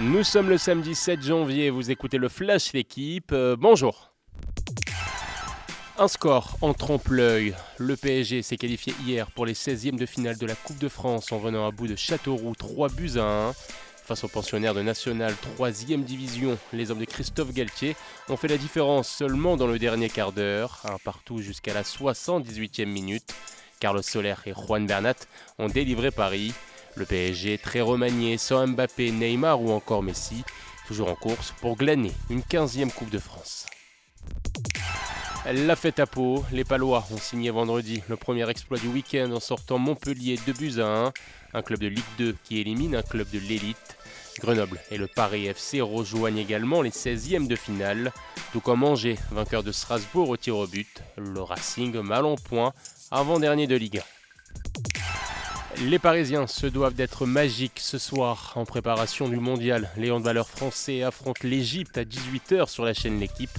Nous sommes le samedi 7 janvier, vous écoutez le Flash l'équipe. Euh, bonjour. Un score en trompe-l'œil. Le PSG s'est qualifié hier pour les 16e de finale de la Coupe de France en venant à bout de Châteauroux 3 buts à 1. Face aux pensionnaires de National 3e division, les hommes de Christophe Galtier ont fait la différence seulement dans le dernier quart d'heure, un partout jusqu'à la 78e minute. Carlos Soler et Juan Bernat ont délivré Paris. Le PSG très remanié, sans Mbappé, Neymar ou encore Messi, toujours en course pour glaner une 15e Coupe de France. La fête à Pau, les Palois ont signé vendredi le premier exploit du week-end en sortant Montpellier 2 buts à 1, un club de Ligue 2 qui élimine un club de l'élite. Grenoble et le Paris FC rejoignent également les 16e de finale, tout comme Angers, vainqueur de Strasbourg au tir au but, le Racing mal en point, avant-dernier de Ligue 1. Les Parisiens se doivent d'être magiques ce soir en préparation du mondial. Les handballeurs français affrontent l'Égypte à 18h sur la chaîne L'équipe.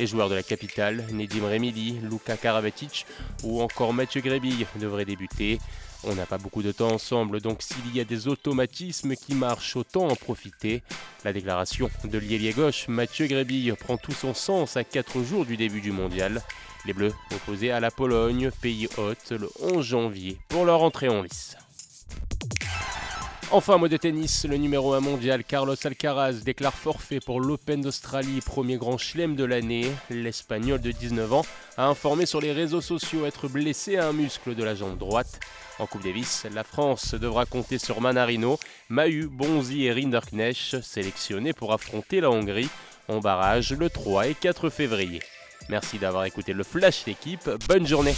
Les joueurs de la capitale, Nedim Remidi, Luka Karabatic ou encore Mathieu Grébille devraient débuter. On n'a pas beaucoup de temps ensemble, donc s'il y a des automatismes qui marchent, autant en profiter. La déclaration de l'ailier gauche, Mathieu Grébille, prend tout son sens à 4 jours du début du mondial. Les Bleus opposés à la Pologne, pays hôte, le 11 janvier pour leur entrée en lice. Enfin, mot de tennis, le numéro 1 mondial Carlos Alcaraz déclare forfait pour l'Open d'Australie, premier grand chelem de l'année. L'Espagnol de 19 ans a informé sur les réseaux sociaux être blessé à un muscle de la jambe droite. En Coupe Davis, la France devra compter sur Manarino, Mahu, Bonzi et Rinderknecht, sélectionnés pour affronter la Hongrie en barrage le 3 et 4 février. Merci d'avoir écouté le Flash l'équipe, bonne journée